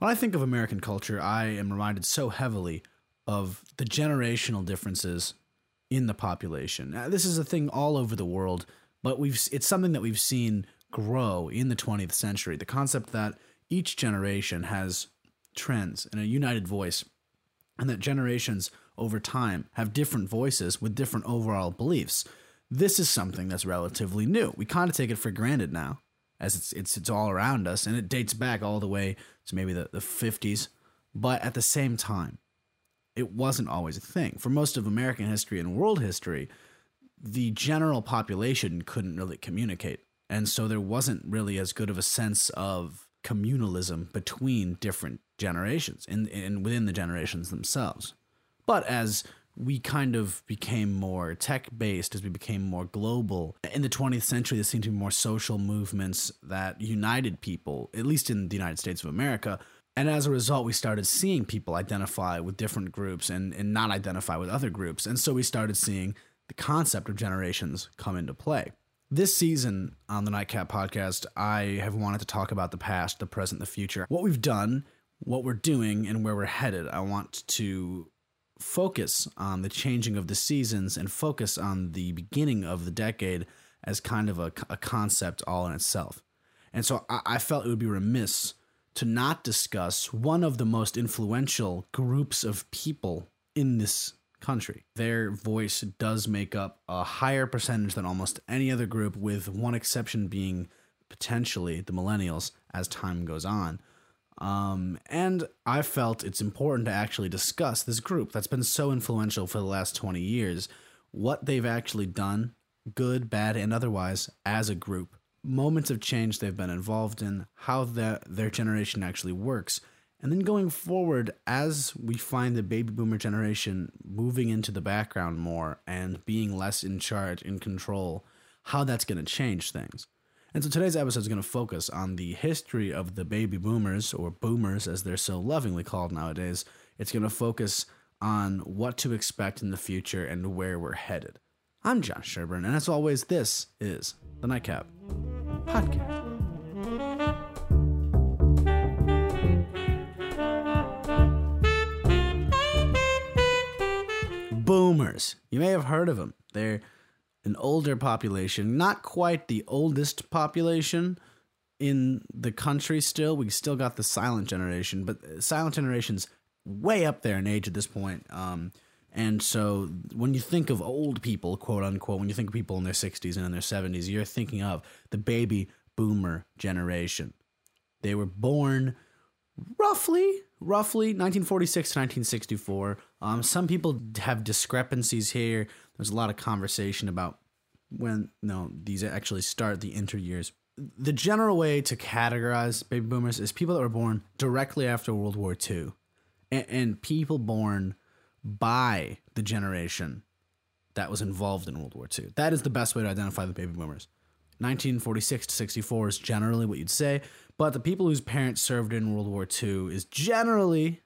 When I think of American culture, I am reminded so heavily of the generational differences in the population. Now, this is a thing all over the world, but we've it's something that we've seen grow in the 20th century. The concept that each generation has trends and a united voice, and that generations over time have different voices with different overall beliefs. This is something that's relatively new. We kind of take it for granted now, as it's it's it's all around us, and it dates back all the way to maybe the, the 50s. But at the same time, it wasn't always a thing. For most of American history and world history, the general population couldn't really communicate. And so there wasn't really as good of a sense of communalism between different generations and, and within the generations themselves. But as we kind of became more tech based, as we became more global, in the 20th century, there seemed to be more social movements that united people, at least in the United States of America. And as a result, we started seeing people identify with different groups and, and not identify with other groups. And so we started seeing the concept of generations come into play. This season on the Nightcap podcast, I have wanted to talk about the past, the present, the future, what we've done, what we're doing, and where we're headed. I want to focus on the changing of the seasons and focus on the beginning of the decade as kind of a, a concept all in itself. And so I, I felt it would be remiss to not discuss one of the most influential groups of people in this country. Their voice does make up a higher percentage than almost any other group, with one exception being potentially the millennials as time goes on. Um, and I felt it's important to actually discuss this group that's been so influential for the last 20 years, what they've actually done, good, bad, and otherwise, as a group, moments of change they've been involved in, how the, their generation actually works, and then going forward, as we find the baby boomer generation moving into the background more and being less in charge, in control, how that's going to change things. And so today's episode is going to focus on the history of the baby boomers, or boomers as they're so lovingly called nowadays. It's going to focus on what to expect in the future and where we're headed. I'm Josh Sherburne, and as always, this is the Nightcap Podcast. boomers. You may have heard of them. They're an older population, not quite the oldest population in the country still. We still got the silent generation, but silent generation's way up there in age at this point. Um, and so when you think of old people, quote unquote, when you think of people in their 60s and in their 70s, you're thinking of the baby boomer generation. They were born roughly roughly 1946 to 1964. Um, some people have discrepancies here. There's a lot of conversation about when no these actually start the inter years. The general way to categorize baby boomers is people that were born directly after World War II, and, and people born by the generation that was involved in World War II. That is the best way to identify the baby boomers. 1946 to 64 is generally what you'd say, but the people whose parents served in World War II is generally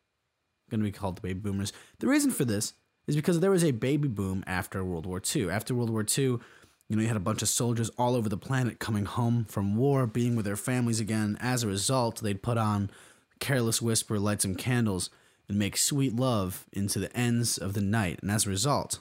going to be called the baby boomers. The reason for this is because there was a baby boom after World War II. After World War II, you know, you had a bunch of soldiers all over the planet coming home from war, being with their families again. As a result, they'd put on Careless Whisper, light some candles, and make sweet love into the ends of the night. And as a result,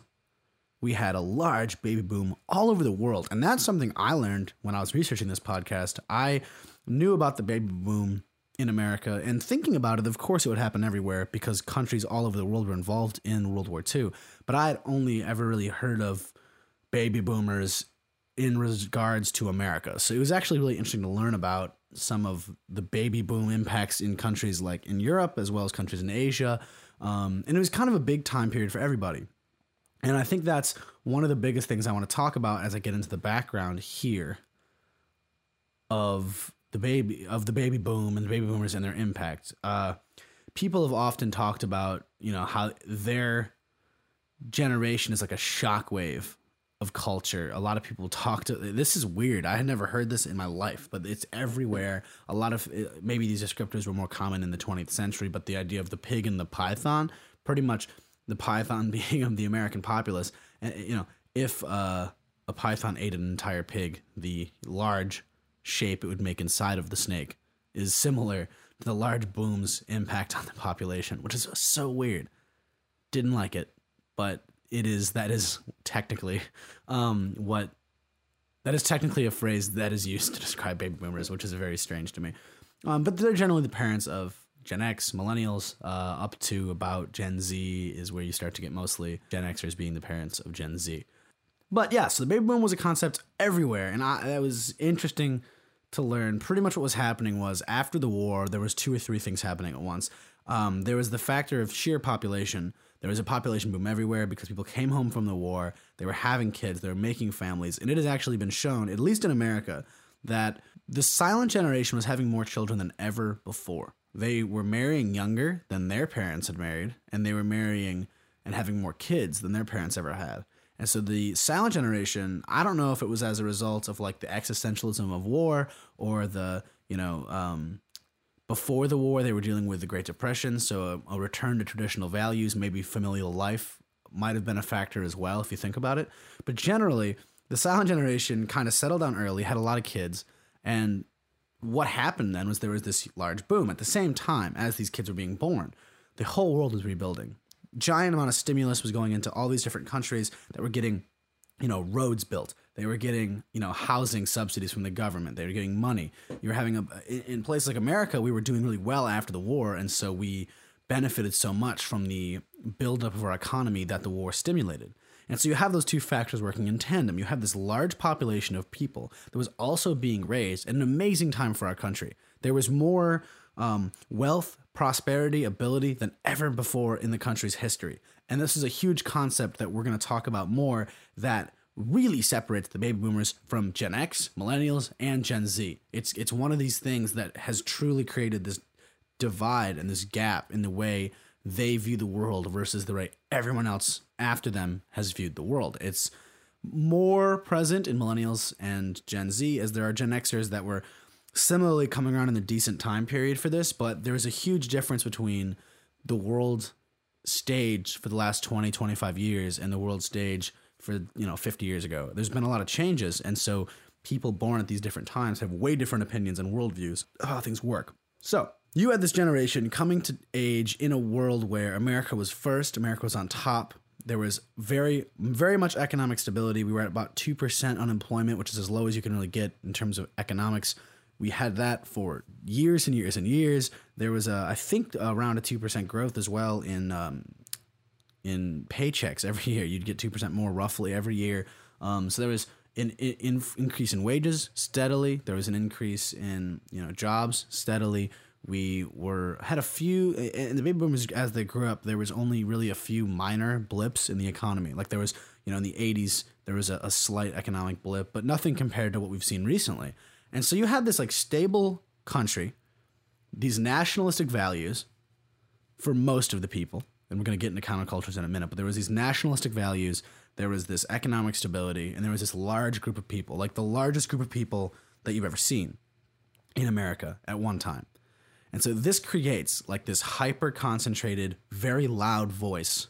we had a large baby boom all over the world. And that's something I learned when I was researching this podcast. I knew about the baby boom in America and thinking about it, of course, it would happen everywhere because countries all over the world were involved in World War II. But I had only ever really heard of baby boomers in regards to America. So it was actually really interesting to learn about some of the baby boom impacts in countries like in Europe as well as countries in Asia. Um, and it was kind of a big time period for everybody. And I think that's one of the biggest things I want to talk about as I get into the background here of the baby of the baby boom and the baby boomers and their impact. Uh, people have often talked about you know how their generation is like a shockwave of culture. A lot of people talk to this is weird. I had never heard this in my life, but it's everywhere. A lot of maybe these descriptors were more common in the 20th century, but the idea of the pig and the python pretty much the python being of the American populace. And you know, if uh, a python ate an entire pig, the large shape it would make inside of the snake is similar to the large boom's impact on the population, which is so weird. Didn't like it, but it is that is technically um, what that is technically a phrase that is used to describe baby boomers, which is very strange to me. Um, but they're generally the parents of Gen X, millennials, uh, up to about Gen Z is where you start to get mostly Gen Xers being the parents of Gen Z. But yeah, so the baby boom was a concept everywhere, and I, that was interesting to learn. Pretty much what was happening was after the war, there was two or three things happening at once. Um, there was the factor of sheer population. There was a population boom everywhere because people came home from the war. They were having kids. They were making families, and it has actually been shown, at least in America, that the silent generation was having more children than ever before. They were marrying younger than their parents had married, and they were marrying and having more kids than their parents ever had. And so the silent generation, I don't know if it was as a result of like the existentialism of war or the, you know, um, before the war they were dealing with the Great Depression, so a, a return to traditional values, maybe familial life might have been a factor as well if you think about it. But generally, the silent generation kind of settled down early, had a lot of kids, and what happened then was there was this large boom at the same time as these kids were being born. The whole world was rebuilding. Giant amount of stimulus was going into all these different countries that were getting, you know, roads built. They were getting, you know, housing subsidies from the government. They were getting money. You were having a in places like America, we were doing really well after the war, and so we benefited so much from the buildup of our economy that the war stimulated. And so you have those two factors working in tandem. You have this large population of people that was also being raised at an amazing time for our country. There was more um, wealth, prosperity, ability than ever before in the country's history. And this is a huge concept that we're going to talk about more that really separates the baby boomers from Gen X, millennials, and Gen Z. It's it's one of these things that has truly created this divide and this gap in the way they view the world versus the way everyone else after them has viewed the world. It's more present in millennials and Gen Z as there are Gen Xers that were similarly coming around in the decent time period for this, but there's a huge difference between the world stage for the last 20, 25 years and the world stage for, you know, 50 years ago. There's been a lot of changes, and so people born at these different times have way different opinions and worldviews of how things work. So, you had this generation coming to age in a world where America was first, America was on top. There was very, very much economic stability. We were at about 2% unemployment, which is as low as you can really get in terms of economics. We had that for years and years and years. There was, a, I think, around a 2% growth as well in, um, in paychecks every year. You'd get 2% more roughly every year. Um, so there was an, an increase in wages steadily. There was an increase in you know jobs steadily we were had a few and the baby boomers as they grew up there was only really a few minor blips in the economy like there was you know in the 80s there was a, a, slight economic blip but nothing compared to what we've seen recently and so you had this like stable country these nationalistic values for most of the people and we're going to get into countercultures in a minute but there was these nationalistic values there was this economic stability and there was this large group of people like the largest group of people that you've ever seen in america at one time and so this creates like this hyper concentrated, very loud voice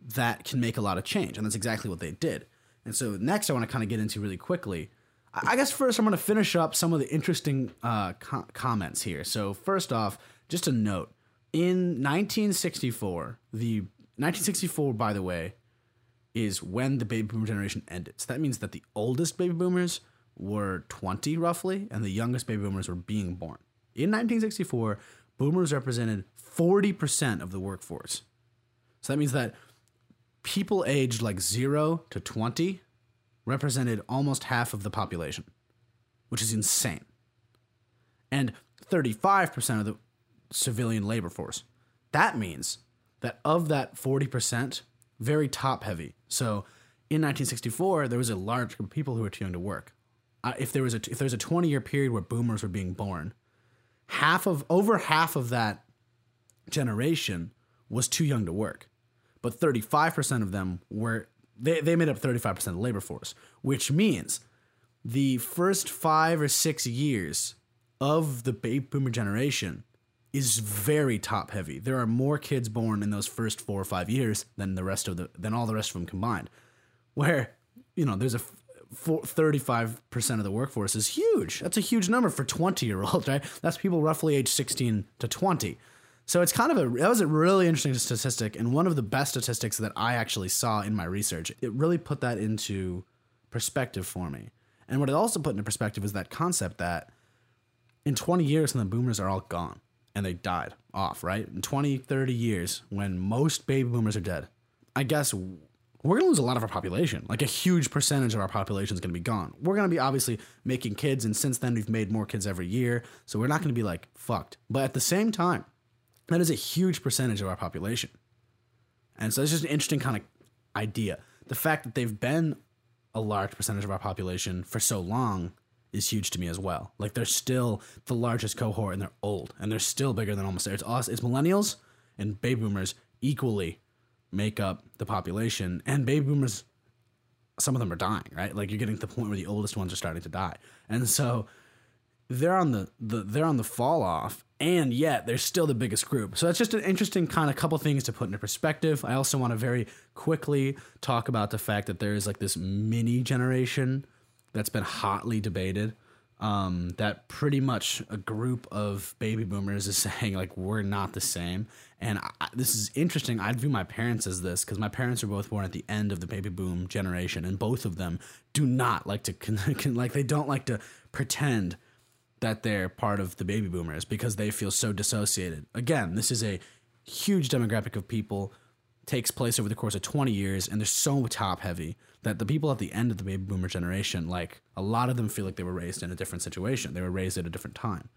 that can make a lot of change. And that's exactly what they did. And so next, I want to kind of get into really quickly. I guess first, I'm going to finish up some of the interesting uh, co- comments here. So, first off, just a note in 1964, the 1964, by the way, is when the baby boomer generation ended. So that means that the oldest baby boomers were 20 roughly, and the youngest baby boomers were being born. In 1964, boomers represented 40% of the workforce. So that means that people aged like 0 to 20 represented almost half of the population, which is insane. And 35% of the civilian labor force. That means that of that 40%, very top heavy. So in 1964, there was a large group of people who were too young to work. Uh, if there was a if there was a 20 year period where boomers were being born, half of over half of that generation was too young to work. But 35% of them were they, they made up 35% of the labor force, which means the first 5 or 6 years of the baby boomer generation is very top heavy. There are more kids born in those first 4 or 5 years than the rest of the than all the rest of them combined. Where, you know, there's a 35% of the workforce is huge. That's a huge number for 20 year olds, right? That's people roughly age 16 to 20. So it's kind of a that was a really interesting statistic and one of the best statistics that I actually saw in my research. It really put that into perspective for me. And what it also put into perspective is that concept that in 20 years when the boomers are all gone and they died off, right? In 20, 30 years when most baby boomers are dead, I guess we're going to lose a lot of our population. Like a huge percentage of our population is going to be gone. We're going to be obviously making kids, and since then we've made more kids every year. So we're not going to be like fucked. But at the same time, that is a huge percentage of our population. And so it's just an interesting kind of idea. The fact that they've been a large percentage of our population for so long is huge to me as well. Like they're still the largest cohort and they're old and they're still bigger than almost it's us. It's millennials and baby boomers equally make up the population and baby boomers some of them are dying, right? Like you're getting to the point where the oldest ones are starting to die. And so they're on the, the they're on the fall off and yet they're still the biggest group. So that's just an interesting kind of couple things to put into perspective. I also want to very quickly talk about the fact that there is like this mini generation that's been hotly debated. Um, that pretty much a group of baby boomers is saying like we're not the same, and I, this is interesting. I view my parents as this because my parents were both born at the end of the baby boom generation, and both of them do not like to like they don't like to pretend that they're part of the baby boomers because they feel so dissociated. Again, this is a huge demographic of people takes place over the course of 20 years and they're so top heavy that the people at the end of the baby boomer generation like a lot of them feel like they were raised in a different situation. They were raised at a different time.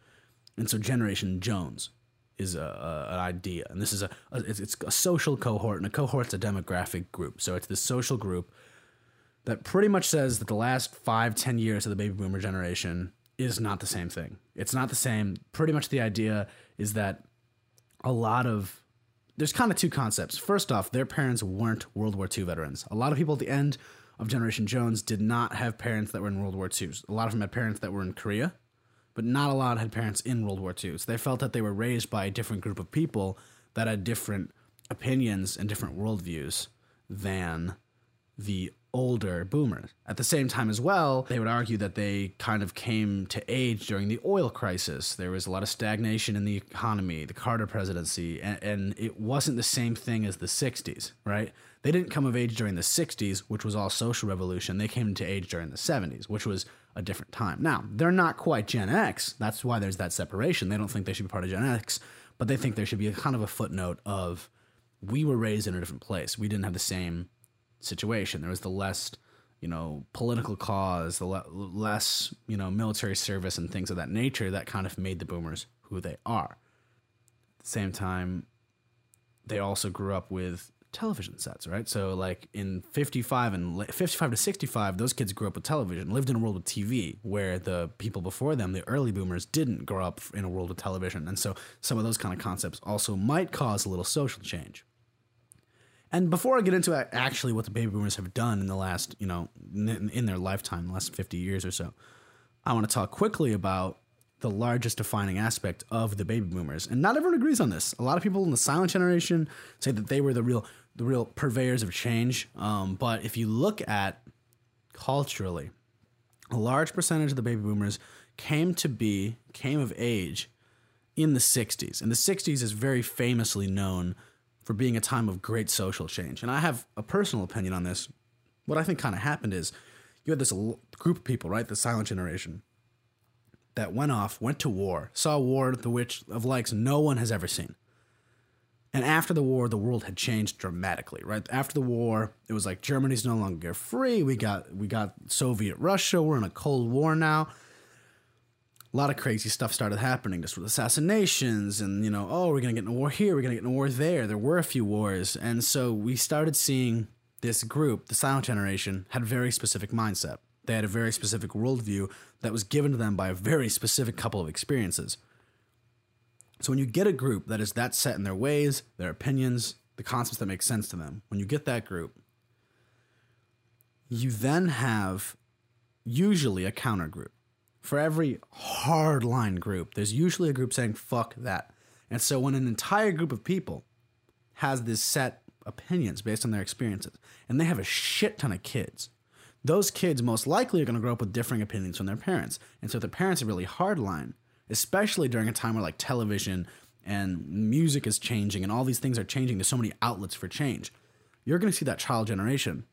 And so generation jones is a, a an idea. And this is a, a it's, it's a social cohort and a cohort's a demographic group. So it's this social group that pretty much says that the last five ten years of the baby boomer generation is not the same thing. It's not the same. Pretty much the idea is that a lot of there's kind of two concepts. First off, their parents weren't World War II veterans. A lot of people at the end of Generation Jones did not have parents that were in World War II. A lot of them had parents that were in Korea, but not a lot had parents in World War II. So they felt that they were raised by a different group of people that had different opinions and different worldviews than the older boomers. At the same time, as well, they would argue that they kind of came to age during the oil crisis. There was a lot of stagnation in the economy, the Carter presidency, and, and, it wasn't the same thing as the 60s, right? They didn't come of age during the 60s, which was all social revolution. They came to age during the 70s, which was a different time. Now, they're not quite Gen X. That's why there's that separation. They don't think they should be part of Gen X, but they think there should be a kind of a footnote of we were raised in a different place. We didn't have the same situation. There was the less, you know, political cause, the le- less, you know, military service and things of that nature that kind of made the boomers who they are. At the same time, they also grew up with television sets, right? So like in 55 and 55 to 65, those kids grew up with television, lived in a world with TV where the people before them, the early boomers didn't grow up in a world of television. And so some of those kind of concepts also might cause a little social change. And before I get into actually what the baby boomers have done in the last, you know, in their lifetime, the last 50 years or so, I want to talk quickly about the largest defining aspect of the baby boomers. And not everyone agrees on this. A lot of people in the silent generation say that they were the real the real purveyors of change. Um, but if you look at culturally, a large percentage of the baby boomers came to be, came of age in the 60s. And the 60s is very famously known for being a time of great social change. And I have a personal opinion on this. What I think kind of happened is you had this group of people, right? The silent generation that went off, went to war, saw war the which of likes no one has ever seen. And after the war, the world had changed dramatically, right? After the war, it was like Germany's no longer free. We got we got Soviet Russia. We're in a Cold War now a lot of crazy stuff started happening just with assassinations and you know oh we're gonna get in a war here we're gonna get in a war there. There were a few wars. And so we started seeing this group the silent generation had a very specific mindset. They had a very specific worldview that was given to them by a very specific couple of experiences. So when you get a group that is that set in their ways their opinions the concepts that make sense to them when you get that group you then have usually a counter group for every hardline group, there's usually a group saying, fuck that. And so when an entire group of people has this set opinions based on their experiences, and they have a shit ton of kids, those kids most likely are going to grow up with differing opinions from their parents. And so if the parents are really hardline, especially during a time where like television and music is changing and all these things are changing, there's so many outlets for change. You're going to see that child generation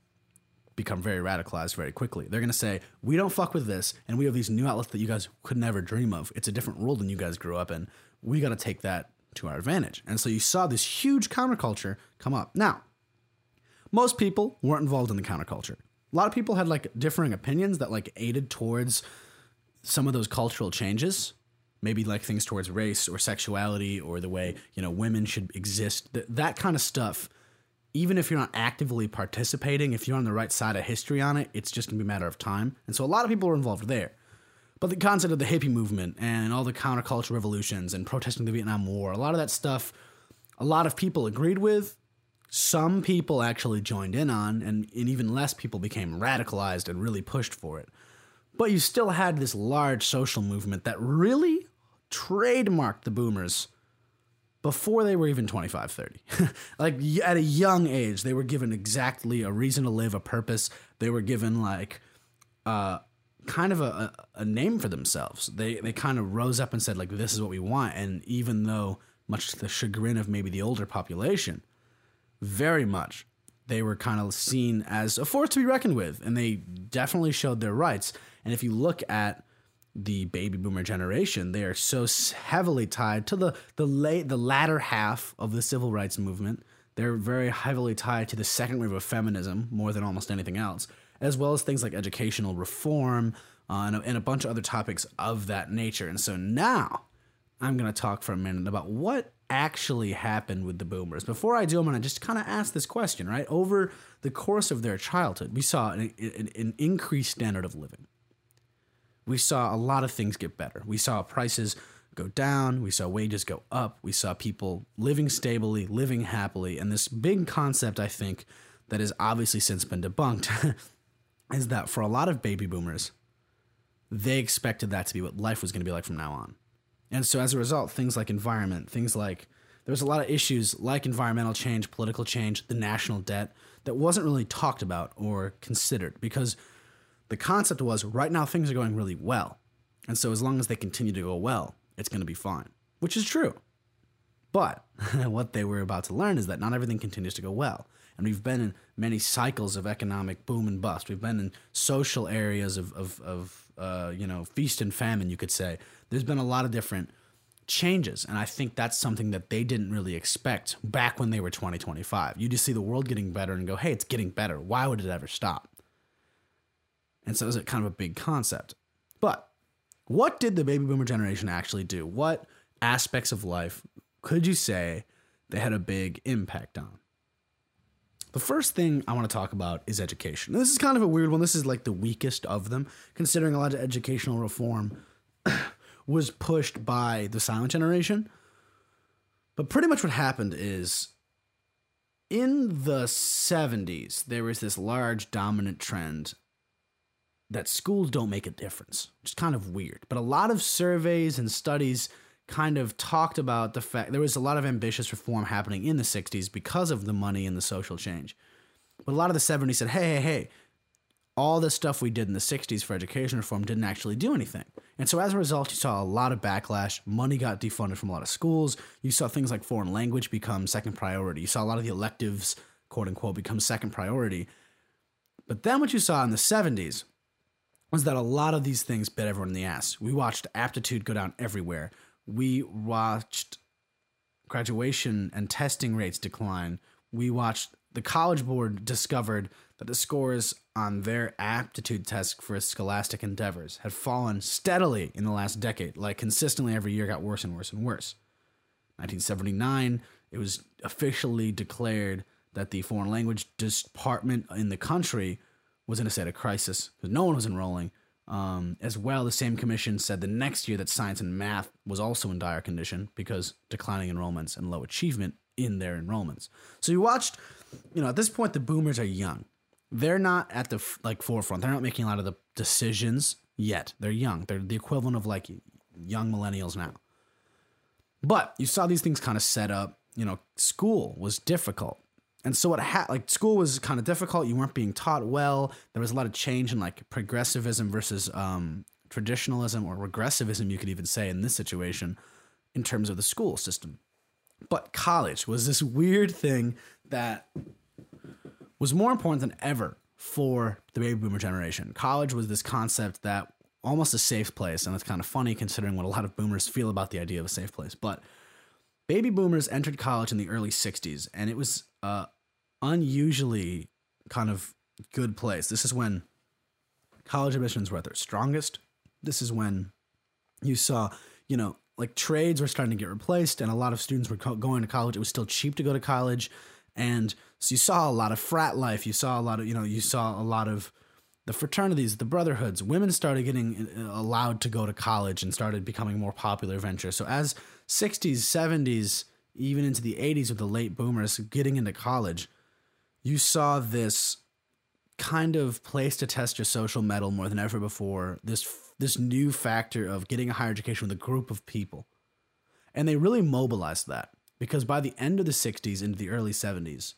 become very radicalized very quickly. They're going to say, "We don't fuck with this and we have these new outlets that you guys could never dream of. It's a different world than you guys grew up in. We got to take that to our advantage." And so you saw this huge counterculture come up. Now, most people weren't involved in the counterculture. A lot of people had like differing opinions that like aided towards some of those cultural changes. Maybe like things towards race or sexuality or the way, you know, women should exist. Th- that kind of stuff even if you're not actively participating, if you're on the right side of history on it, it's just gonna be a matter of time. And so a lot of people are involved there. But the concept of the hippie movement and all the counterculture revolutions and protesting the Vietnam War, a lot of that stuff, a lot of people agreed with. Some people actually joined in on, and, and even less people became radicalized and really pushed for it. But you still had this large social movement that really trademarked the boomers before they were even 25 30 like at a young age they were given exactly a reason to live a purpose. They were given like uh kind of a, a, name for themselves. They they kind of rose up and said like this is what we want. And even though much to the chagrin of maybe the older population very much they were kind of seen as a force to be reckoned with. And they definitely showed their rights. And if you look at the baby boomer generation. They are so heavily tied to the the late the latter half of the civil rights movement. They're very heavily tied to the second wave of feminism more than almost anything else, as well as things like educational reform uh, and, a, and a bunch of other topics of that nature. And so now I'm going to talk for a minute about what actually happened with the boomers. Before I do, I'm going to just kind of ask this question, right? Over the course of their childhood, we saw an, an, an increased standard of living we saw a lot of things get better. We saw prices go down, we saw wages go up, we saw people living stably, living happily. And this big concept, I think, that has obviously since been debunked is that for a lot of baby boomers, they expected that to be what life was going to be like from now on. And so as a result, things like environment, things like there was a lot of issues like environmental change, political change, the national debt that wasn't really talked about or considered because the concept was right now things are going really well. And so as long as they continue to go well, it's going to be fine, which is true. But what they were about to learn is that not everything continues to go well. And we've been in many cycles of economic boom and bust. We've been in social areas of, of, of uh, you know, feast and famine, you could say. There's been a lot of different changes. And I think that's something that they didn't really expect back when they were 2025. You just see the world getting better and go, hey, it's getting better. Why would it ever stop? And so it was a kind of a big concept. But what did the baby boomer generation actually do? What aspects of life could you say they had a big impact on? The first thing I want to talk about is education. This is kind of a weird one. This is like the weakest of them, considering a lot of educational reform was pushed by the silent generation. But pretty much what happened is in the 70s, there was this large dominant trend that schools don't make a difference, which is kind of weird. But a lot of surveys and studies kind of talked about the fact there was a lot of ambitious reform happening in the 60s because of the money and the social change. But a lot of the 70s said, hey, hey, hey, all the stuff we did in the 60s for education reform didn't actually do anything. And so as a result, you saw a lot of backlash. Money got defunded from a lot of schools. You saw things like foreign language become second priority. You saw a lot of the electives, quote unquote, become second priority. But then what you saw in the 70s was that a lot of these things bit everyone in the ass. We watched aptitude go down everywhere. We watched graduation and testing rates decline. We watched the College Board discovered that the scores on their aptitude test for scholastic endeavors had fallen steadily in the last decade, like consistently every year got worse and worse and worse. 1979, it was officially declared that the foreign language department in the country was in a state of crisis because no one was enrolling. Um, as well, the same commission said the next year that science and math was also in dire condition because declining enrollments and low achievement in their enrollments. So you watched, you know, at this point the boomers are young. They're not at the like forefront. They're not making a lot of the decisions yet. They're young. They're the equivalent of like young millennials now. But you saw these things kind of set up. You know, school was difficult and so what ha- like school was kind of difficult. You weren't being taught well. There was a lot of change in like progressivism versus um, traditionalism or regressivism, you could even say in this situation, in terms of the school system. But college was this weird thing that was more important than ever for the baby boomer generation. College was this concept that almost a safe place, and it's kind of funny considering what a lot of boomers feel about the idea of a safe place. But baby boomers entered college in the early 60s, and it was uh, unusually kind of good place. This is when college admissions were at their strongest. This is when you saw, you know, like trades were starting to get replaced, and a lot of students were co- going to college. It was still cheap to go to college, and so you saw a lot of frat life. You saw a lot of, you know, you saw a lot of the fraternities, the brotherhoods. Women started getting uh, allowed to go to college and started becoming more popular ventures. So as 60s, 70s, even into the 80s with the late boomers getting into college, you saw this kind of place to test your social mettle more than ever before. This this new factor of getting a higher education with a group of people. And they really mobilized that because by the end of the 60s into the early 70s,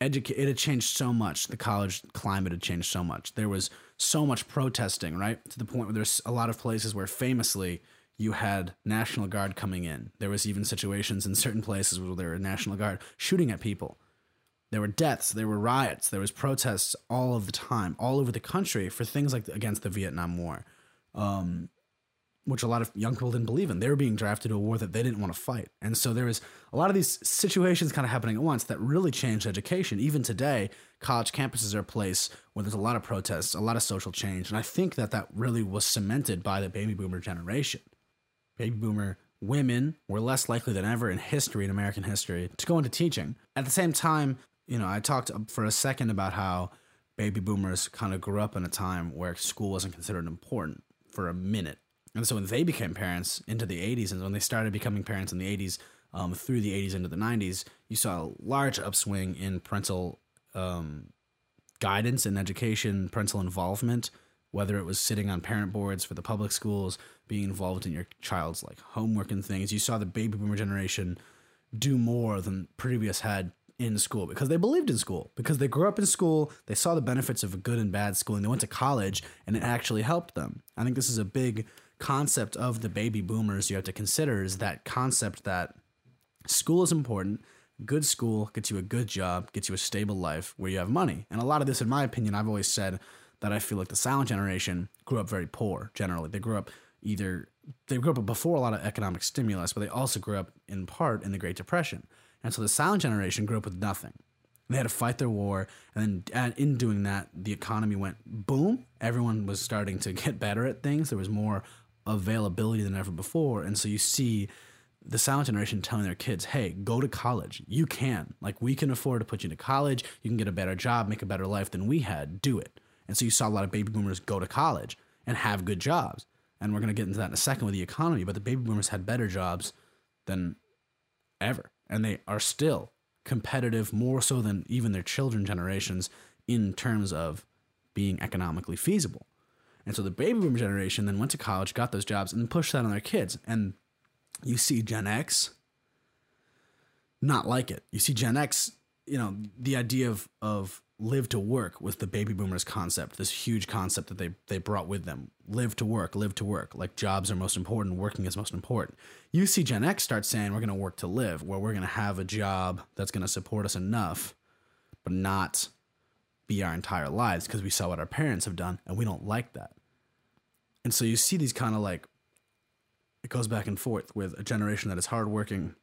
educa- it had changed so much. The college climate had changed so much. There was so much protesting, right? To the point where there's a lot of places where famously you had National Guard coming in. There was even situations in certain places where there were National Guard shooting at people. There were deaths, there were riots, there was protests all of the time, all over the country for things like against the Vietnam War, um, which a lot of young people didn't believe in. They were being drafted to a war that they didn't want to fight, and so there was a lot of these situations kind of happening at once that really changed education. Even today, college campuses are a place where there's a lot of protests, a lot of social change, and I think that that really was cemented by the baby boomer generation. Baby boomer women were less likely than ever in history, in American history, to go into teaching. At the same time, you know, I talked for a second about how baby boomers kind of grew up in a time where school wasn't considered important for a minute. And so when they became parents into the 80s and when they started becoming parents in the 80s, um, through the 80s into the 90s, you saw a large upswing in parental um, guidance and education, parental involvement, whether it was sitting on parent boards for the public schools, being involved in your child's like homework and things. You saw the baby boomer generation do more than previous had in school because they believed in school. Because they grew up in school they saw the benefits of a good and bad school and they went to college and it actually helped them. I think this is a big concept of the baby boomers you have to consider is that concept that school is important good school gets you a good job gets you a stable life where you have money. And a lot of this in my opinion i've always said that i feel like the silent generation grew up very poor generally they grew up either they grew up before a lot of economic stimulus but they also grew up in part in the great depression and so the silent generation grew up with nothing. They had to fight their war, and then in doing that, the economy went boom. Everyone was starting to get better at things. There was more availability than ever before, and so you see the silent generation telling their kids, "Hey, go to college. You can. Like we can afford to put you to college. You can get a better job, make a better life than we had. Do it." And so you saw a lot of baby boomers go to college and have good jobs. And we're going to get into that in a second with the economy, but the baby boomers had better jobs than ever and they are still competitive more so than even their children generations in terms of being economically feasible. And so the baby boom generation then went to college, got those jobs, and pushed that on their kids. And you see Gen X not like it. You see Gen X, you know, the idea of of live to work was the baby boomers concept, this huge concept that they they brought with them. Live to work, live to work. Like jobs are most important, working is most important. You see Gen X start saying we're going to work to live, where we're going to have a job that's going to support us enough, but not be our entire lives because we saw what our parents have done and we don't like that. And so you see these kind of like it goes back and forth with a generation that is hardworking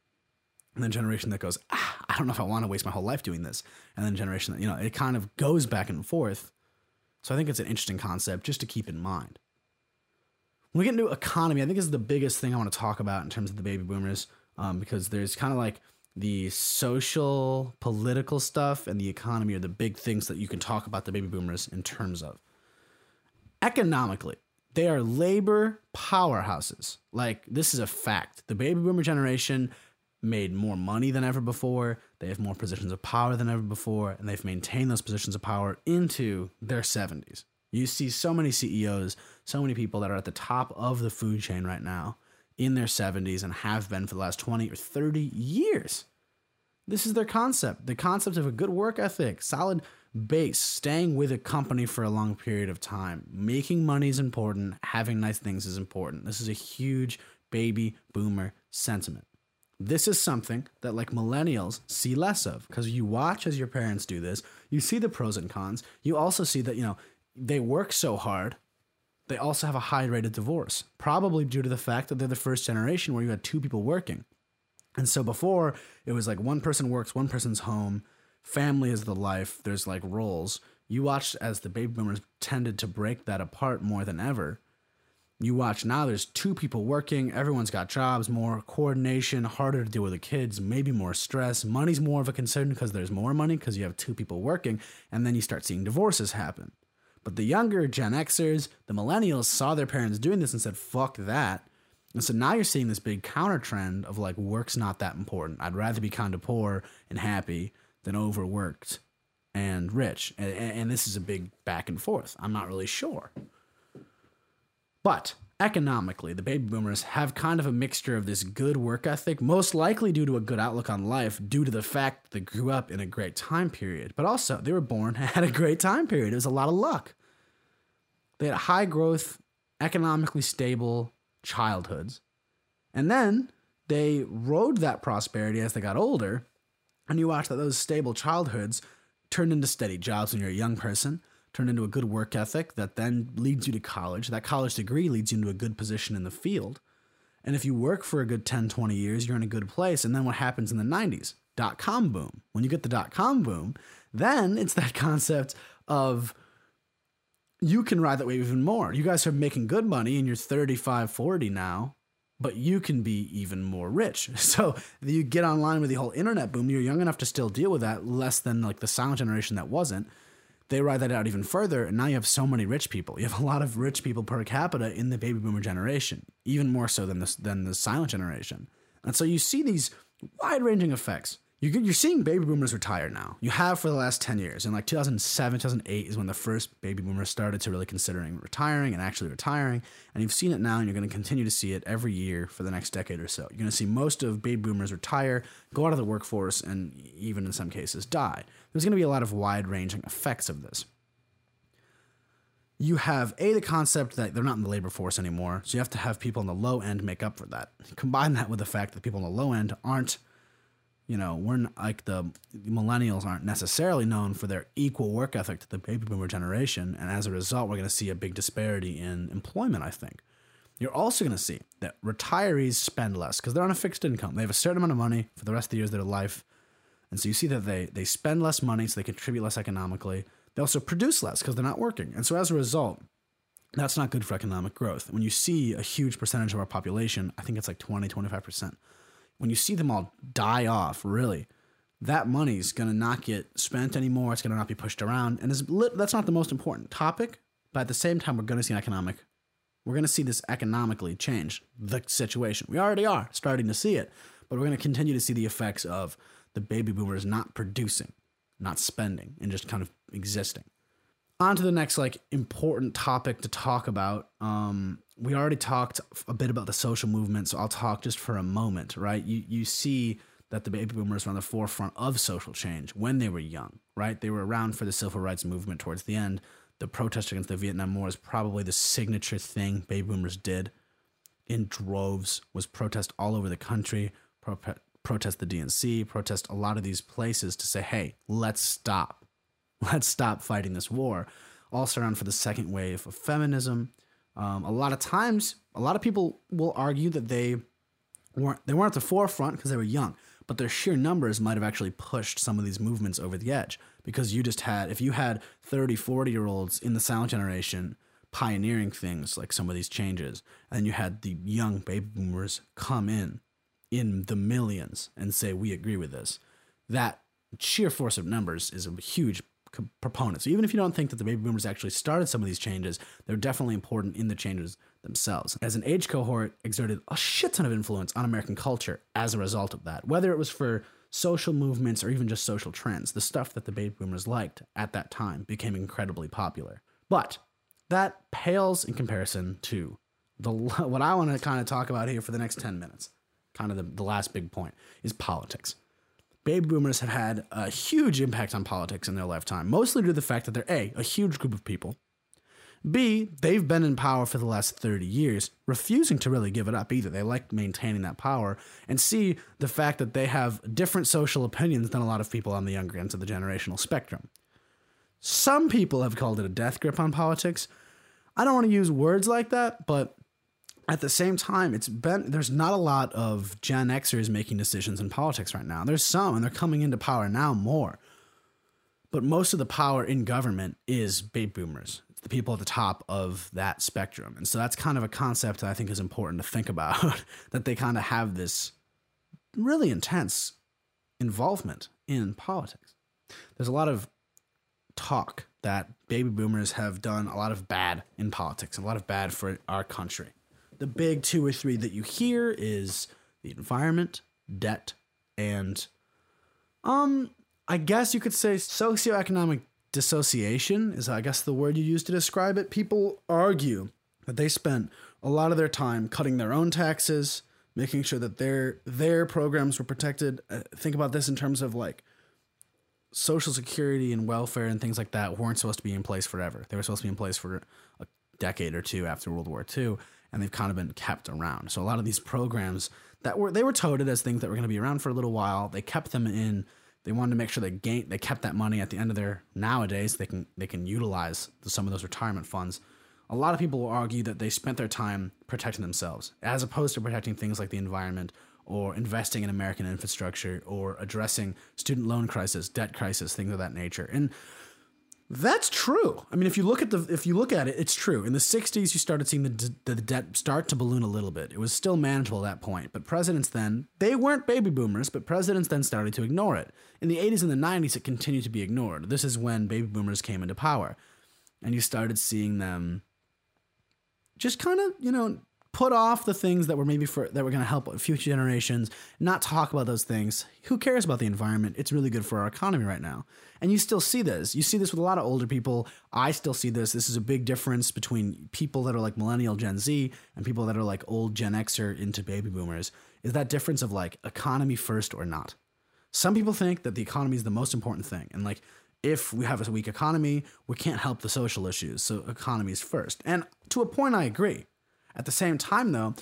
and then generation that goes, ah, I don't know if I want to waste my whole life doing this, and then generation that you know it kind of goes back and forth. So I think it's an interesting concept just to keep in mind. When we get into economy, I think this is the biggest thing I want to talk about in terms of the baby boomers, um, because there's kind of like the social, political stuff, and the economy are the big things that you can talk about the baby boomers in terms of. Economically, they are labor powerhouses. Like, this is a fact. The baby boomer generation made more money than ever before. They have more positions of power than ever before, and they've maintained those positions of power into their 70s. You see so many CEOs, so many people that are at the top of the food chain right now in their 70s and have been for the last 20 or 30 years. This is their concept. The concept of a good work ethic, solid base, staying with a company for a long period of time. Making money is important, having nice things is important. This is a huge baby boomer sentiment. This is something that like millennials see less of because you watch as your parents do this, you see the pros and cons. You also see that, you know, they work so hard. They also have a high rate of divorce, probably due to the fact that they're the first generation where you had two people working. And so before it was like one person works, one person's home, family is the life, there's like roles. You watched as the baby boomers tended to break that apart more than ever. You watch now, there's two people working, everyone's got jobs, more coordination, harder to deal with the kids, maybe more stress. Money's more of a concern because there's more money because you have two people working, and then you start seeing divorces happen. But the younger Gen Xers, the millennials, saw their parents doing this and said, fuck that. And so now you're seeing this big counter trend of like work's not that important. I'd rather be kind of poor and happy than overworked and rich. And, and, this is a big back and forth. I'm not really sure. But economically, the baby boomers have kind of a mixture of this good work ethic, most likely due to a good outlook on life, due to the fact that they grew up in a great time period. But also, they were born at a great time period. It was a lot of luck. They had high growth, economically stable, childhoods. And then they rode that prosperity as they got older. And you watch that those stable childhoods turned into steady jobs when you're a young person, turned into a good work ethic that then leads you to college. That college degree leads you into a good position in the field. And if you work for a good 10, 20 years, you're in a good place. And then what happens in the 90s? Dot com boom. When you get the dot com boom, then it's that concept of you can ride that wave even more. You guys are making good money and you're 35, 40 now, but you can be even more rich. So you get online with the whole internet boom, you're young enough to still deal with that, less than like the silent generation that wasn't. They ride that out even further, and now you have so many rich people. You have a lot of rich people per capita in the baby boomer generation, even more so than the, than the silent generation. And so you see these wide ranging effects you're seeing baby boomers retire now. You have for the last 10 years. In like 2007, 2008 is when the first baby boomers started to really considering retiring and actually retiring. And you've seen it now, and you're going to continue to see it every year for the next decade or so. You're going to see most of baby boomers retire, go out of the workforce, and even in some cases die. There's going to be a lot of wide ranging effects of this. You have A, the concept that they're not in the labor force anymore. So you have to have people on the low end make up for that. Combine that with the fact that people on the low end aren't you know, we're not, like the millennials aren't necessarily known for their equal work ethic to the baby boomer generation, and as a result, we're going to see a big disparity in employment. I think you're also going to see that retirees spend less because they're on a fixed income. They have a certain amount of money for the rest of the years of their life, and so you see that they they spend less money, so they contribute less economically. They also produce less because they're not working, and so as a result, that's not good for economic growth. When you see a huge percentage of our population, I think it's like 20, 25 percent when you see them all die off, really, that money's going to not get spent anymore. It's going to not be pushed around. And that's not the most important topic. But at the same time, we're going to see an economic, we're going to see this economically change the situation. We already are starting to see it, but we're going to continue to see the effects of the baby boomers not producing, not spending, and just kind of existing. On to the next like important topic to talk about. Um, we already talked a bit about the social movement so i'll talk just for a moment right? You you see that the baby boomers were on the forefront of social change when they were young right? They were around for the civil rights movement towards the end. The protest against the vietnam war is probably the signature thing baby boomers did. In droves was protest all over the country protest the dnc protest a lot of these places to say hey let's stop let's stop fighting this war. Also around for the second wave of feminism. Um, a lot of times, a lot of people will argue that they weren't they weren't at the forefront because they were young, but their sheer numbers might have actually pushed some of these movements over the edge because you just had if you had 30, 40 year olds in the silent generation pioneering things like some of these changes, and you had the young baby boomers come in in the millions and say we agree with this. That sheer force of numbers is a huge proponent. So even if you don't think that the baby boomers actually started some of these changes, they're definitely important in the changes themselves. As an age cohort, exerted a shit ton of influence on American culture as a result of that. Whether it was for social movements or even just social trends, the stuff that the baby boomers liked at that time became incredibly popular. But that pales in comparison to the what I want to kind of talk about here for the next 10 minutes. Kind of the, the last big point is politics baby boomers have had a huge impact on politics in their lifetime, mostly due to the fact that they're A, a huge group of people. B, they've been in power for the last 30 years, refusing to really give it up either. They like maintaining that power. And C, the fact that they have different social opinions than a lot of people on the younger ends of the generational spectrum. Some people have called it a death grip on politics. I don't want to use words like that, but at the same time, it's been there's not a lot of Gen Xers making decisions in politics right now. There's some, and they're coming into power now more. But most of the power in government is baby boomers the people at the top of that spectrum. And so that's kind of a concept that I think is important to think about that they kind of have this really intense involvement in politics. There's a lot of talk that baby boomers have done a lot of bad in politics, a lot of bad for our country. The big two or three that you hear is the environment, debt, and um I guess you could say socioeconomic dissociation is I guess the word you use to describe it. People argue that they spent a lot of their time cutting their own taxes, making sure that their their programs were protected. Uh, think about this in terms of like social security and welfare and things like that weren't supposed to be in place forever. They were supposed to be in place for a decade or two after World War II, and they've kind of been kept around. So a lot of these programs that were they were touted as things that were going to be around for a little while, they kept them in they wanted to make sure they gain they kept that money at the end of their nowadays they can they can utilize some of those retirement funds. A lot of people will argue that they spent their time protecting themselves as opposed to protecting things like the environment or investing in American infrastructure or addressing student loan crisis, debt crisis, things of that nature. And that's true. I mean, if you look at the if you look at it, it's true. In the '60s, you started seeing the, the debt start to balloon a little bit. It was still manageable at that point, but presidents then they weren't baby boomers, but presidents then started to ignore it. In the '80s and the '90s, it continued to be ignored. This is when baby boomers came into power, and you started seeing them just kind of you know put off the things that were maybe for that were going to help future generations not talk about those things. Who cares about the environment? It's really good for our economy right now. And you still see this. You see this with a lot of older people. I still see this. This is a big difference between people that are like millennial gen z and people that are like old gen xer into baby boomers is that difference of like economy first or not. Some people think that the economy is the most important thing and like if we have a weak economy we can't help the social issues so economy is first. And to a point i agree at the same time, though,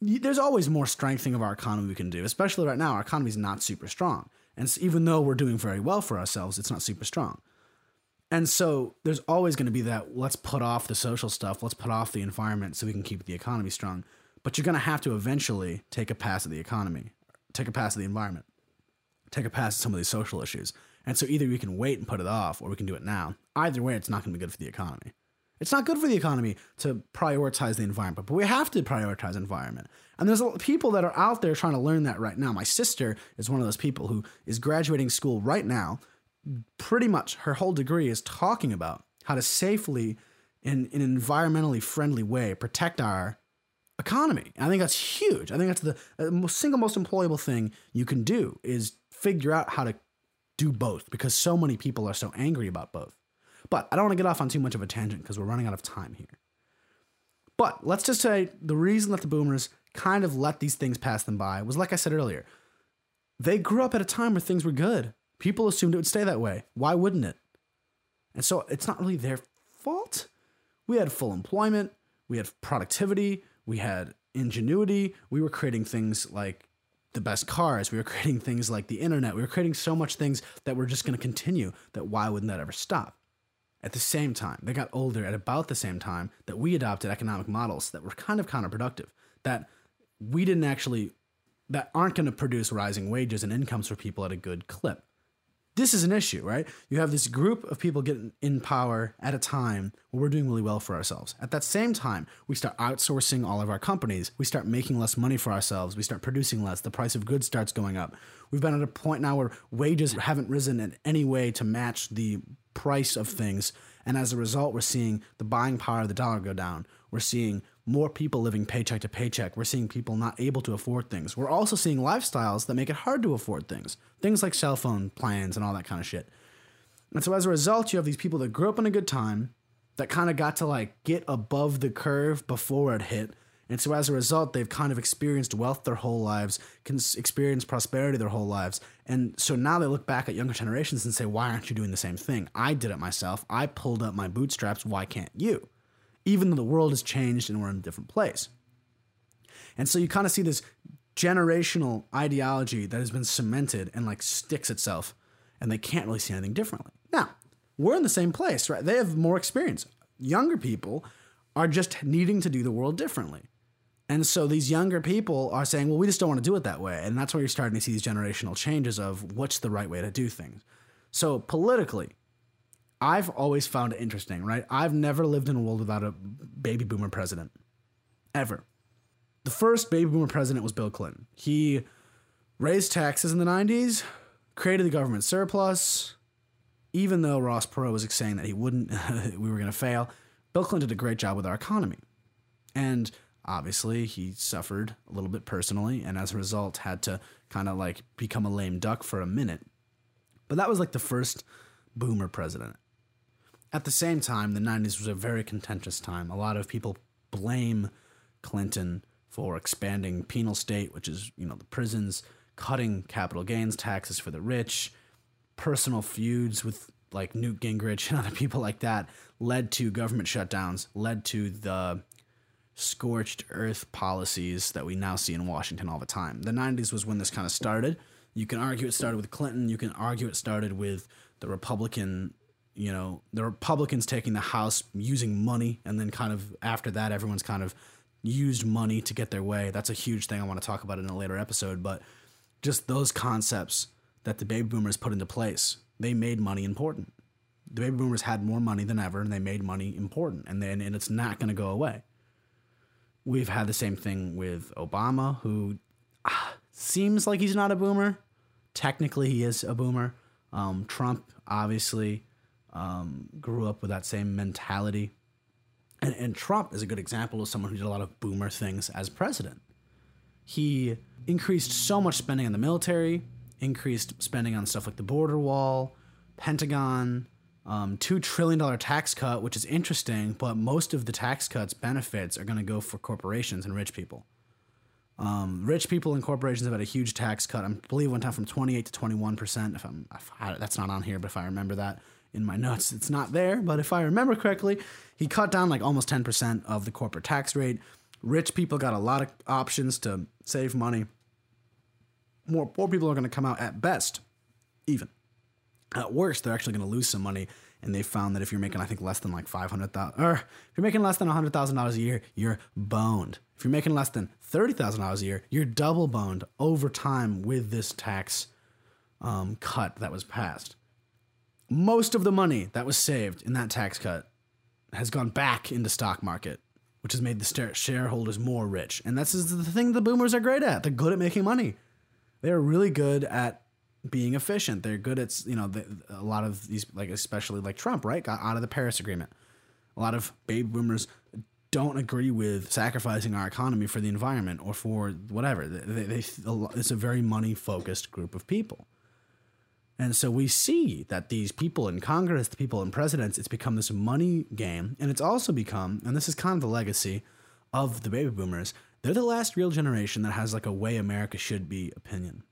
there's always more strengthening of our economy we can do, especially right now. Our economy is not super strong. And even though we're doing very well for ourselves, it's not super strong. And so there's always going to be that let's put off the social stuff, let's put off the environment so we can keep the economy strong. But you're going to have to eventually take a pass at the economy, take a pass at the environment, take a pass at some of these social issues. And so either we can wait and put it off or we can do it now. Either way, it's not going to be good for the economy. It's not good for the economy to prioritize the environment, but we have to prioritize environment. And there's people that are out there trying to learn that right now. My sister is one of those people who is graduating school right now. Pretty much her whole degree is talking about how to safely, in, an environmentally friendly way, protect our economy. I think that's huge. I think that's the uh, single most employable thing you can do is figure out how to do both because so many people are so angry about both. But I don't want to get off on too much of a tangent because we're running out of time here. But let's just say the reason that the boomers kind of let these things pass them by was like I said earlier. They grew up at a time where things were good. People assumed it would stay that way. Why wouldn't it? And so it's not really their fault. We had full employment, we had productivity, we had ingenuity. We were creating things like the best cars. We were creating things like the internet. We were creating so much things that were just going to continue that why wouldn't that ever stop? At the same time. They got older at about the same time that we adopted economic models that were kind of counterproductive, that we didn't actually, that aren't going to produce rising wages and incomes for people at a good clip. This is an issue, right? You have this group of people getting in power at a time where we're doing really well for ourselves. At that same time, we start outsourcing all of our companies. We start making less money for ourselves. We start producing less. The price of goods starts going up. We've been at a point now where wages haven't risen in any way to match the price of things. And as a result, we're seeing the buying power of the dollar go down. We're seeing more people living paycheck to paycheck. We're seeing people not able to afford things. We're also seeing lifestyles that make it hard to afford things. Things like cell phone plans and all that kind of shit. And so as a result, you have these people that grew up in a good time that kind of got to like get above the curve before it hit. And so as a result, they've kind of experienced wealth their whole lives, can experience prosperity their whole lives. And so now they look back at younger generations and say, why aren't you doing the same thing? I did it myself. I pulled up my bootstraps. Why can't you? Even though the world has changed and we're in a different place. And so you kind of see this generational ideology that has been cemented and like sticks itself, and they can't really see anything differently. Now, we're in the same place, right? They have more experience. Younger people are just needing to do the world differently. And so these younger people are saying, well, we just don't want to do it that way. And that's where you're starting to see these generational changes of what's the right way to do things. So politically, I've always found it interesting, right? I've never lived in a world without a baby boomer president, ever. The first baby boomer president was Bill Clinton. He raised taxes in the 90s, created the government surplus. Even though Ross Perot was saying that he wouldn't, we were going to fail, Bill Clinton did a great job with our economy. And obviously, he suffered a little bit personally, and as a result, had to kind of like become a lame duck for a minute. But that was like the first boomer president. At the same time, the 90s was a very contentious time. A lot of people blame Clinton for expanding penal state, which is, you know, the prisons, cutting capital gains taxes for the rich, personal feuds with like Newt Gingrich and other people like that led to government shutdowns, led to the scorched earth policies that we now see in Washington all the time. The 90s was when this kind of started. You can argue it started with Clinton, you can argue it started with the Republican, you know, the Republicans taking the House using money and then kind of after that everyone's kind of used money to get their way. That's a huge thing I want to talk about in a later episode, but just those concepts that the baby boomers put into place, they made money important. The baby boomers had more money than ever and they made money important and then and it's not going to go away. We've had the same thing with Obama who ah, seems like he's not a boomer. Technically he is a boomer. Um, Trump obviously um, grew up with that same mentality. And, and Trump is a good example of someone who did a lot of boomer things as president. He increased so much spending on the military, increased spending on stuff like the border wall, Pentagon, um, $2 trillion tax cut, which is interesting, but most of the tax cuts benefits are going to go for corporations and rich people. Um, rich people and corporations have had a huge tax cut. I believe one time from 28 to 21 percent. If I'm, if I, that's not on here, but if I remember that in my notes, it's not there. But if I remember correctly, he cut down like almost 10 percent of the corporate tax rate. Rich people got a lot of options to save money. More poor people are going to come out at best, even. At worst, they're actually going to lose some money. And they found that if you're making, I think, less than like five hundred thousand, or if you're making less than hundred thousand dollars a year, you're boned. If you're making less than thirty thousand dollars a year, you're double boned over time with this tax um, cut that was passed. Most of the money that was saved in that tax cut has gone back into stock market, which has made the shareholders more rich. And that's the thing the boomers are great at. They're good at making money. They're really good at being efficient. They're good at you know the, a lot of these like especially like Trump right got out of the Paris Agreement. A lot of baby boomers don't agree with sacrificing our economy for the environment or for whatever. They, they, it's a very money focused group of people. And so we see that these people in Congress, the people in presidents, it's become this money game. And it's also become, and this is kind of the legacy of the baby boomers, they're the last real generation that has like a way America should be opinion.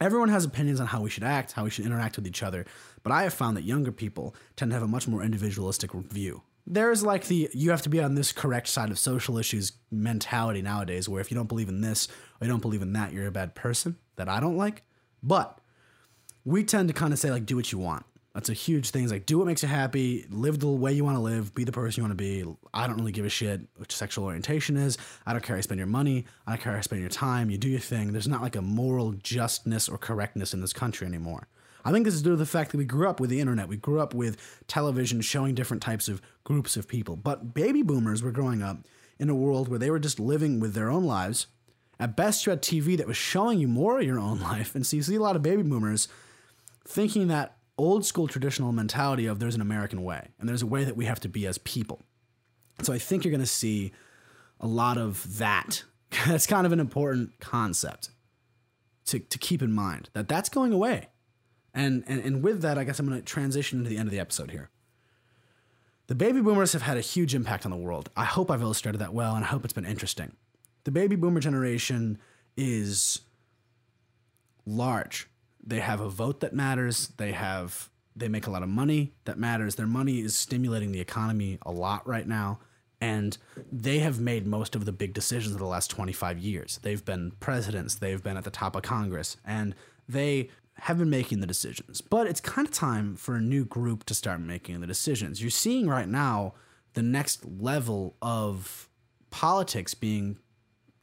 Everyone has opinions on how we should act, how we should interact with each other, but I have found that younger people tend to have a much more individualistic view. There's like the you have to be on this correct side of social issues mentality nowadays, where if you don't believe in this or you don't believe in that, you're a bad person that I don't like. But we tend to kind of say, like, do what you want. That's a huge thing. It's like, do what makes you happy, live the way you want to live, be the person you want to be. I don't really give a shit what sexual orientation is. I don't care how you spend your money. I don't care how you spend your time. You do your thing. There's not like a moral justness or correctness in this country anymore. I think this is due to the fact that we grew up with the internet. We grew up with television showing different types of groups of people. But baby boomers were growing up in a world where they were just living with their own lives. At best, you had TV that was showing you more of your own life. And so you see a lot of baby boomers thinking that old school traditional mentality of there's an American way and there's a way that we have to be as people. So I think you're going to see a lot of that. That's kind of an important concept to, to keep in mind that that's going away. And, and, and with that, I guess I'm going to transition to the end of the episode here. The baby boomers have had a huge impact on the world. I hope I've illustrated that well, and I hope it's been interesting. The baby boomer generation is large. They have a vote that matters. They have they make a lot of money that matters. Their money is stimulating the economy a lot right now. And they have made most of the big decisions of the last 25 years. They've been presidents, they've been at the top of Congress, and they have been making the decisions. But it's kind of time for a new group to start making the decisions. You're seeing right now the next level of politics being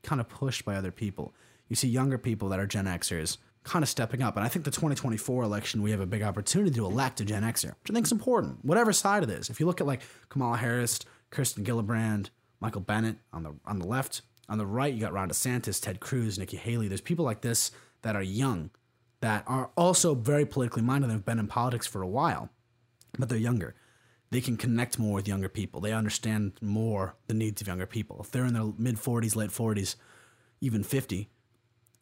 kind of pushed by other people. You see younger people that are Gen Xers kind of stepping up. And I think the 2024 election, we have a big opportunity to elect a Gen Xer, which I think is important, whatever side it is. If you look at like Kamala Harris, Kirsten Gillibrand, Michael Bennet on the on the left, on the right, you got Ron DeSantis, Ted Cruz, Nikki Haley. There's people like this that are young, that are also very politically minded, and have been in politics for a while, but they're younger. They can connect more with younger people. They understand more the needs of younger people. If they're in their mid 40s, late 40s, even 50,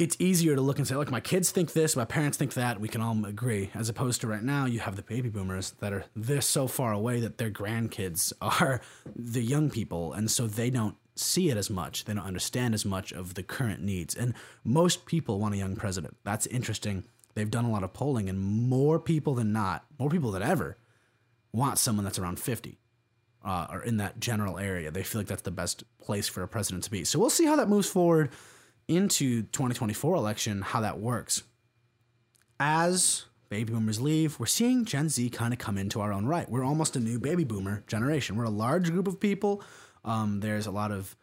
it's easier to look and say, look, my kids think this, my parents think that, we can all agree. As opposed to right now, you have the baby boomers that are this so far away that their grandkids are the young people, and so they don't see it as much. They don't understand as much of the current needs. And most people want a young president. That's interesting. They've done a lot of polling, and more people than not, more people than ever, want someone that's around 50 uh, or in that general area. They feel like that's the best place for a president to be. So we'll see how that moves forward into 2024 election how that works. As baby boomers leave, we're seeing Gen Z kind of come into our own right. We're almost a new baby boomer generation. We're a large group of people. Um, there's a lot of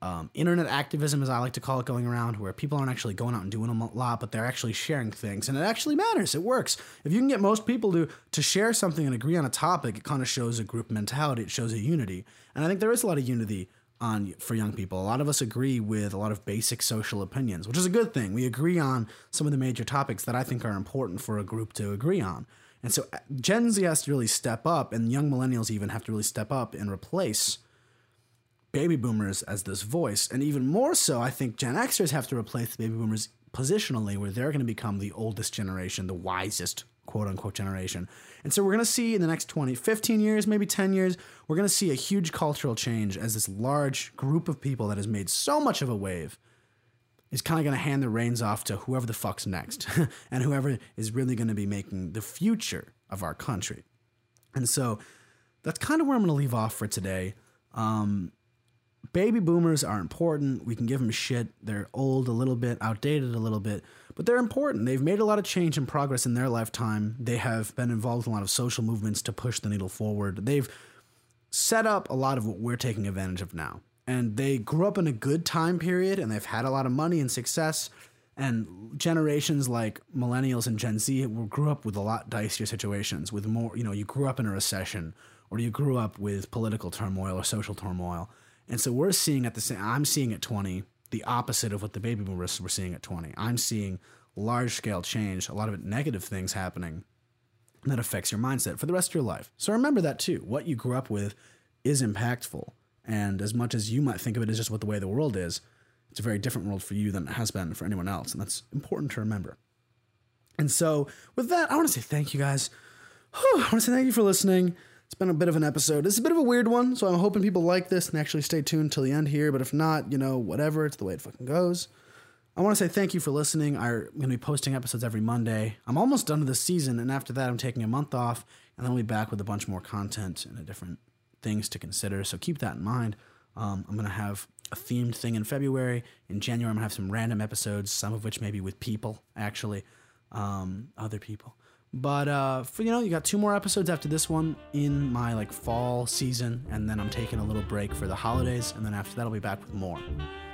um, internet activism, as I like to call it, going around where people aren't actually going out and doing a lot, but they're actually sharing things, and it actually matters. It works. If you can get most people to to share something and agree on a topic, it kind of shows a group mentality. It shows a unity, and I think there is a lot of unity on for young people. A lot of us agree with a lot of basic social opinions, which is a good thing. We agree on some of the major topics that I think are important for a group to agree on. And so uh, Gen Z has to really step up, and young millennials even have to really step up and replace baby boomers as this voice. And even more so, I think Gen Xers have to replace baby boomers positionally, where they're going to become the oldest generation, the wisest quote unquote generation. And so we're going to see in the next 20, 15 years, maybe 10 years, we're going to see a huge cultural change as this large group of people that has made so much of a wave is kind of going to hand the reins off to whoever the fuck's next and whoever is really going to be making the future of our country. And so that's kind of where I'm going to leave off for today. Um, baby boomers are important. We can give them shit. They're old a little bit, outdated a little bit, but they're important. They've made a lot of change and progress in their lifetime. They have been involved in a lot of social movements to push the needle forward. They've set up a lot of what we're taking advantage of now. And they grew up in a good time period and they've had a lot of money and success. And generations like millennials and Gen Z grew up with a lot dicier situations, with more, you know, you grew up in a recession or you grew up with political turmoil or social turmoil. And so we're seeing at the same, I'm seeing at 20 the opposite of what the baby boomers were seeing at 20. I'm seeing large scale change, a lot of negative things happening that affects your mindset for the rest of your life. So remember that too. What you grew up with is impactful. And as much as you might think of it as just what the way the world is, it's a very different world for you than it has been for anyone else. And that's important to remember. And so, with that, I want to say thank you guys. Whew, I want to say thank you for listening. It's been a bit of an episode. It's a bit of a weird one, so I'm hoping people like this and actually stay tuned till the end here. But if not, you know, whatever, it's the way it fucking goes. I want to say thank you for listening. I'm going to be posting episodes every Monday. I'm almost done with the season, and after that, I'm taking a month off, and then I'll be back with a bunch more content and a different things to consider. So keep that in mind. Um, I'm going to have a themed thing in February. In January, I'm going to have some random episodes, some of which maybe with people, actually, um, other people. But uh, for, you know, you got two more episodes after this one in my like fall season, and then I'm taking a little break for the holidays, and then after that I'll be back with more.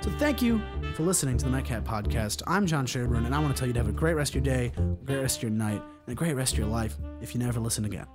So thank you for listening to the Nightcat Podcast. I'm John Sherburne, and I want to tell you to have a great rest of your day, a great rest of your night, and a great rest of your life if you never listen again.